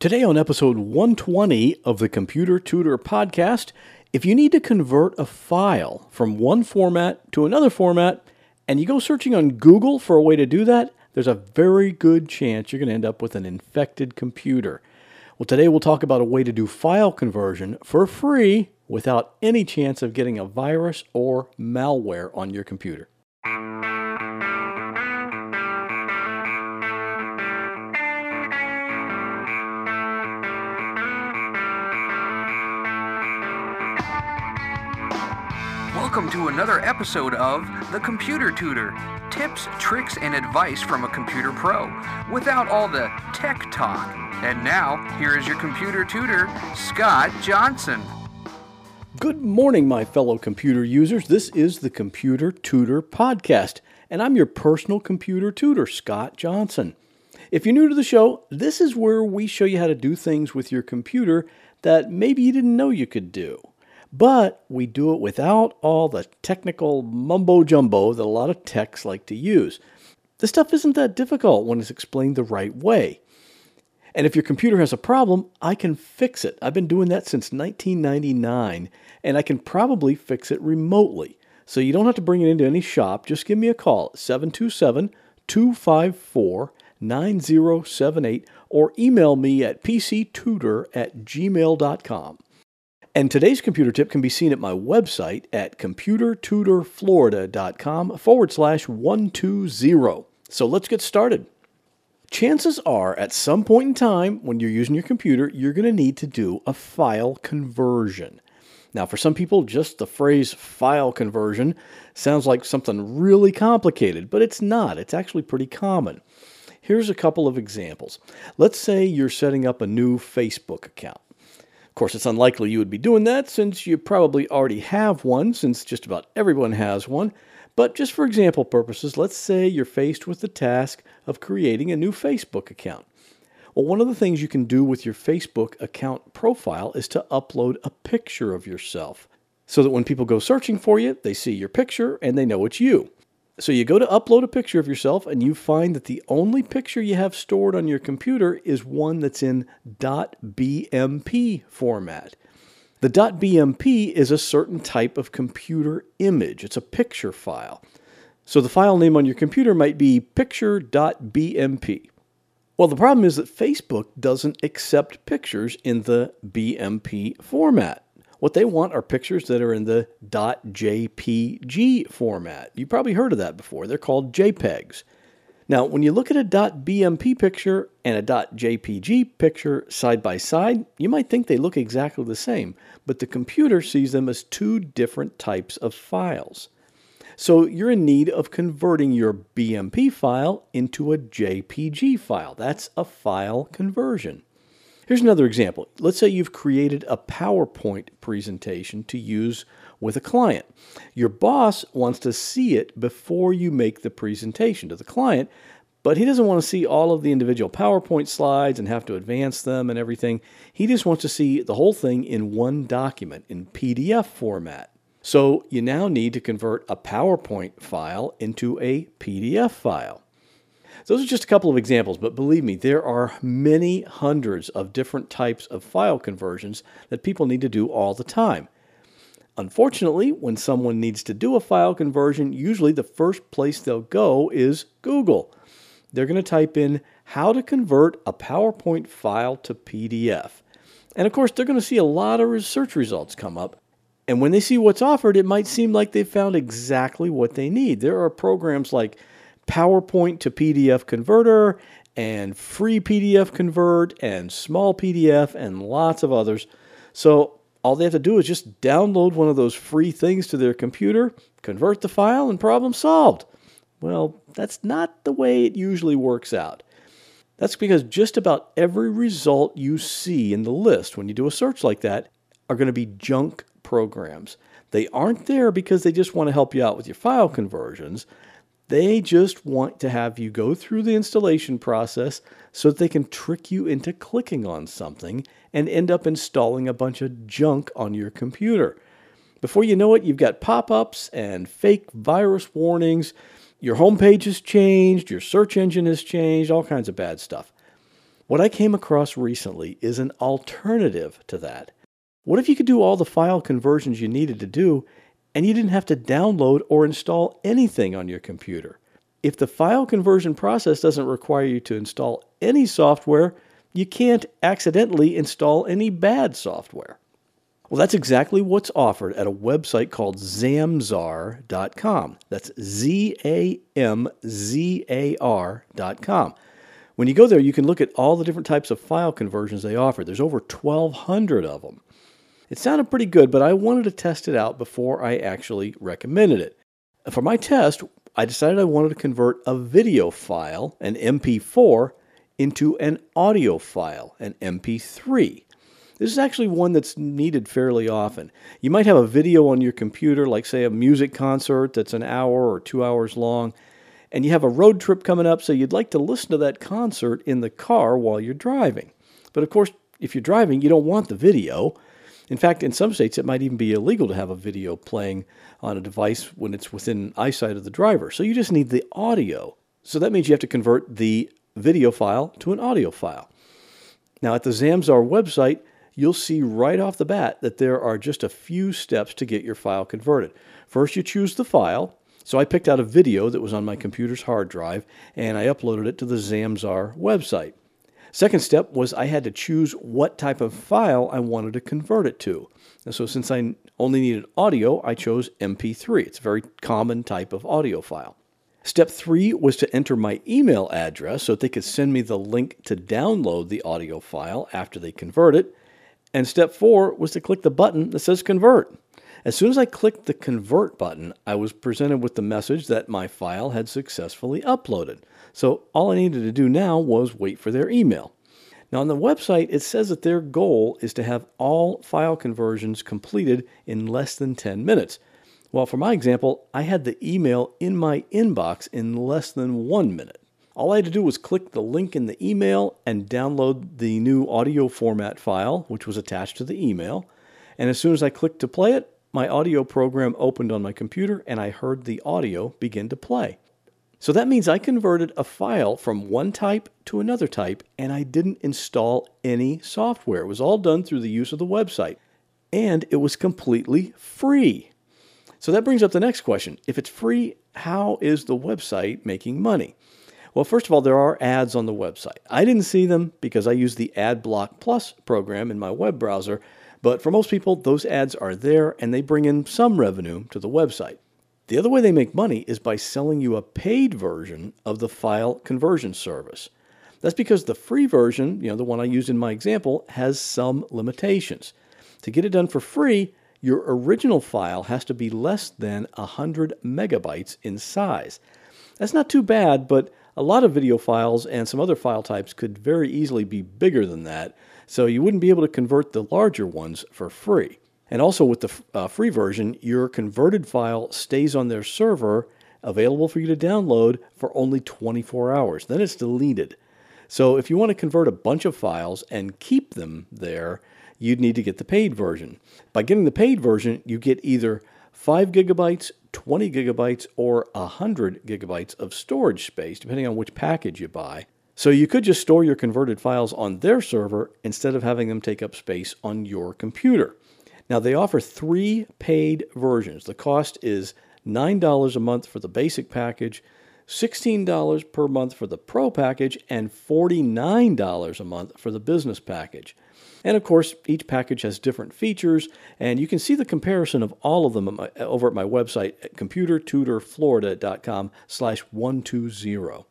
Today, on episode 120 of the Computer Tutor podcast, if you need to convert a file from one format to another format and you go searching on Google for a way to do that, there's a very good chance you're going to end up with an infected computer. Well, today we'll talk about a way to do file conversion for free without any chance of getting a virus or malware on your computer. Welcome to another episode of The Computer Tutor tips, tricks, and advice from a computer pro without all the tech talk. And now, here is your computer tutor, Scott Johnson. Good morning, my fellow computer users. This is the Computer Tutor Podcast, and I'm your personal computer tutor, Scott Johnson. If you're new to the show, this is where we show you how to do things with your computer that maybe you didn't know you could do but we do it without all the technical mumbo jumbo that a lot of techs like to use. This stuff isn't that difficult when it's explained the right way. And if your computer has a problem, I can fix it. I've been doing that since 1999, and I can probably fix it remotely. So you don't have to bring it into any shop. Just give me a call at 727 254 9078 or email me at pctutor at gmail.com. And today's computer tip can be seen at my website at computertutorflorida.com forward slash 120. So let's get started. Chances are, at some point in time when you're using your computer, you're going to need to do a file conversion. Now, for some people, just the phrase file conversion sounds like something really complicated, but it's not. It's actually pretty common. Here's a couple of examples. Let's say you're setting up a new Facebook account. Of course, it's unlikely you would be doing that since you probably already have one, since just about everyone has one. But just for example purposes, let's say you're faced with the task of creating a new Facebook account. Well, one of the things you can do with your Facebook account profile is to upload a picture of yourself so that when people go searching for you, they see your picture and they know it's you. So you go to upload a picture of yourself and you find that the only picture you have stored on your computer is one that's in .bmp format. The .bmp is a certain type of computer image. It's a picture file. So the file name on your computer might be picture.bmp. Well, the problem is that Facebook doesn't accept pictures in the BMP format. What they want are pictures that are in the .jpg format. You probably heard of that before. They're called JPEGs. Now, when you look at a .bmp picture and a .jpg picture side by side, you might think they look exactly the same, but the computer sees them as two different types of files. So you're in need of converting your BMP file into a JPG file. That's a file conversion. Here's another example. Let's say you've created a PowerPoint presentation to use with a client. Your boss wants to see it before you make the presentation to the client, but he doesn't want to see all of the individual PowerPoint slides and have to advance them and everything. He just wants to see the whole thing in one document in PDF format. So you now need to convert a PowerPoint file into a PDF file. Those are just a couple of examples, but believe me, there are many hundreds of different types of file conversions that people need to do all the time. Unfortunately, when someone needs to do a file conversion, usually the first place they'll go is Google. They're going to type in how to convert a PowerPoint file to PDF. And of course, they're going to see a lot of research results come up. And when they see what's offered, it might seem like they've found exactly what they need. There are programs like PowerPoint to PDF converter and free PDF convert and small PDF and lots of others. So all they have to do is just download one of those free things to their computer, convert the file, and problem solved. Well, that's not the way it usually works out. That's because just about every result you see in the list when you do a search like that are going to be junk programs. They aren't there because they just want to help you out with your file conversions. They just want to have you go through the installation process so that they can trick you into clicking on something and end up installing a bunch of junk on your computer. Before you know it, you've got pop ups and fake virus warnings. Your homepage has changed, your search engine has changed, all kinds of bad stuff. What I came across recently is an alternative to that. What if you could do all the file conversions you needed to do and you didn't have to download or install anything on your computer? If the file conversion process doesn't require you to install any software, you can't accidentally install any bad software. Well, that's exactly what's offered at a website called zamzar.com. That's Z A M Z A R.com. When you go there, you can look at all the different types of file conversions they offer. There's over 1,200 of them. It sounded pretty good, but I wanted to test it out before I actually recommended it. For my test, I decided I wanted to convert a video file, an MP4, into an audio file, an MP3. This is actually one that's needed fairly often. You might have a video on your computer, like, say, a music concert that's an hour or two hours long, and you have a road trip coming up, so you'd like to listen to that concert in the car while you're driving. But of course, if you're driving, you don't want the video. In fact, in some states, it might even be illegal to have a video playing on a device when it's within eyesight of the driver. So you just need the audio. So that means you have to convert the video file to an audio file. Now, at the Zamzar website, you'll see right off the bat that there are just a few steps to get your file converted. First, you choose the file. So I picked out a video that was on my computer's hard drive and I uploaded it to the Zamzar website. Second step was I had to choose what type of file I wanted to convert it to. And so since I only needed audio, I chose MP3. It's a very common type of audio file. Step three was to enter my email address so that they could send me the link to download the audio file after they convert it. And step four was to click the button that says convert. As soon as I clicked the convert button, I was presented with the message that my file had successfully uploaded. So all I needed to do now was wait for their email. Now, on the website, it says that their goal is to have all file conversions completed in less than 10 minutes. Well, for my example, I had the email in my inbox in less than one minute. All I had to do was click the link in the email and download the new audio format file, which was attached to the email. And as soon as I clicked to play it, my audio program opened on my computer and I heard the audio begin to play. So that means I converted a file from one type to another type and I didn't install any software. It was all done through the use of the website and it was completely free. So that brings up the next question. If it's free, how is the website making money? Well, first of all, there are ads on the website. I didn't see them because I use the AdBlock Plus program in my web browser, but for most people, those ads are there and they bring in some revenue to the website. The other way they make money is by selling you a paid version of the file conversion service. That's because the free version, you know, the one I used in my example, has some limitations. To get it done for free, your original file has to be less than 100 megabytes in size. That's not too bad, but a lot of video files and some other file types could very easily be bigger than that, so you wouldn't be able to convert the larger ones for free. And also with the uh, free version, your converted file stays on their server, available for you to download for only 24 hours. Then it's deleted. So if you want to convert a bunch of files and keep them there, you'd need to get the paid version. By getting the paid version, you get either 5 gigabytes, 20 gigabytes, or 100 gigabytes of storage space, depending on which package you buy. So you could just store your converted files on their server instead of having them take up space on your computer. Now, they offer three paid versions. The cost is $9 a month for the basic package, $16 per month for the pro package, and $49 a month for the business package. And of course, each package has different features, and you can see the comparison of all of them at my, over at my website at computertutorflorida.com slash 120.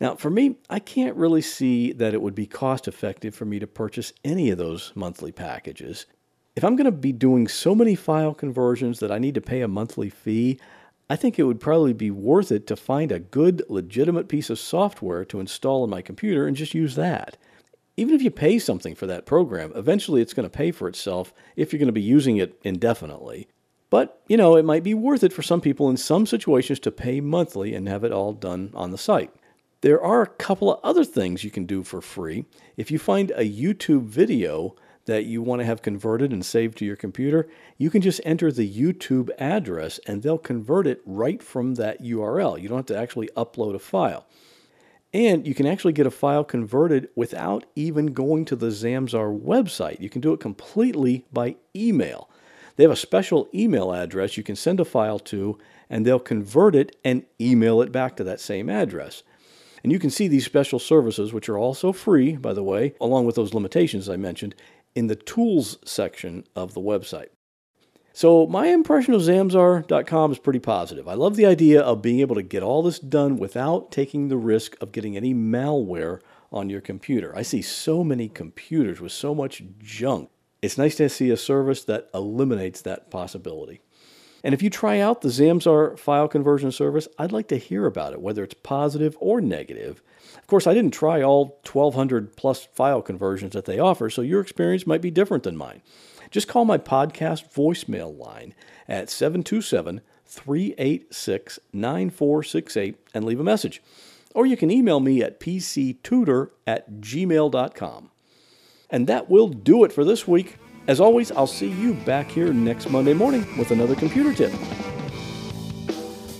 Now, for me, I can't really see that it would be cost effective for me to purchase any of those monthly packages. If I'm going to be doing so many file conversions that I need to pay a monthly fee, I think it would probably be worth it to find a good, legitimate piece of software to install on my computer and just use that. Even if you pay something for that program, eventually it's going to pay for itself if you're going to be using it indefinitely. But, you know, it might be worth it for some people in some situations to pay monthly and have it all done on the site. There are a couple of other things you can do for free. If you find a YouTube video that you want to have converted and saved to your computer, you can just enter the YouTube address and they'll convert it right from that URL. You don't have to actually upload a file. And you can actually get a file converted without even going to the Zamzar website. You can do it completely by email. They have a special email address you can send a file to, and they'll convert it and email it back to that same address. And you can see these special services, which are also free, by the way, along with those limitations I mentioned, in the tools section of the website. So, my impression of Zamzar.com is pretty positive. I love the idea of being able to get all this done without taking the risk of getting any malware on your computer. I see so many computers with so much junk. It's nice to see a service that eliminates that possibility. And if you try out the Zamzar file conversion service, I'd like to hear about it, whether it's positive or negative. Of course, I didn't try all 1,200 plus file conversions that they offer, so your experience might be different than mine. Just call my podcast voicemail line at 727 386 9468 and leave a message. Or you can email me at pctutor at gmail.com. And that will do it for this week. As always, I'll see you back here next Monday morning with another computer tip.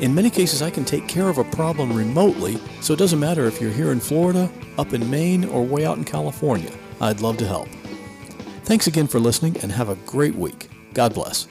In many cases, I can take care of a problem remotely, so it doesn't matter if you're here in Florida, up in Maine, or way out in California. I'd love to help. Thanks again for listening and have a great week. God bless.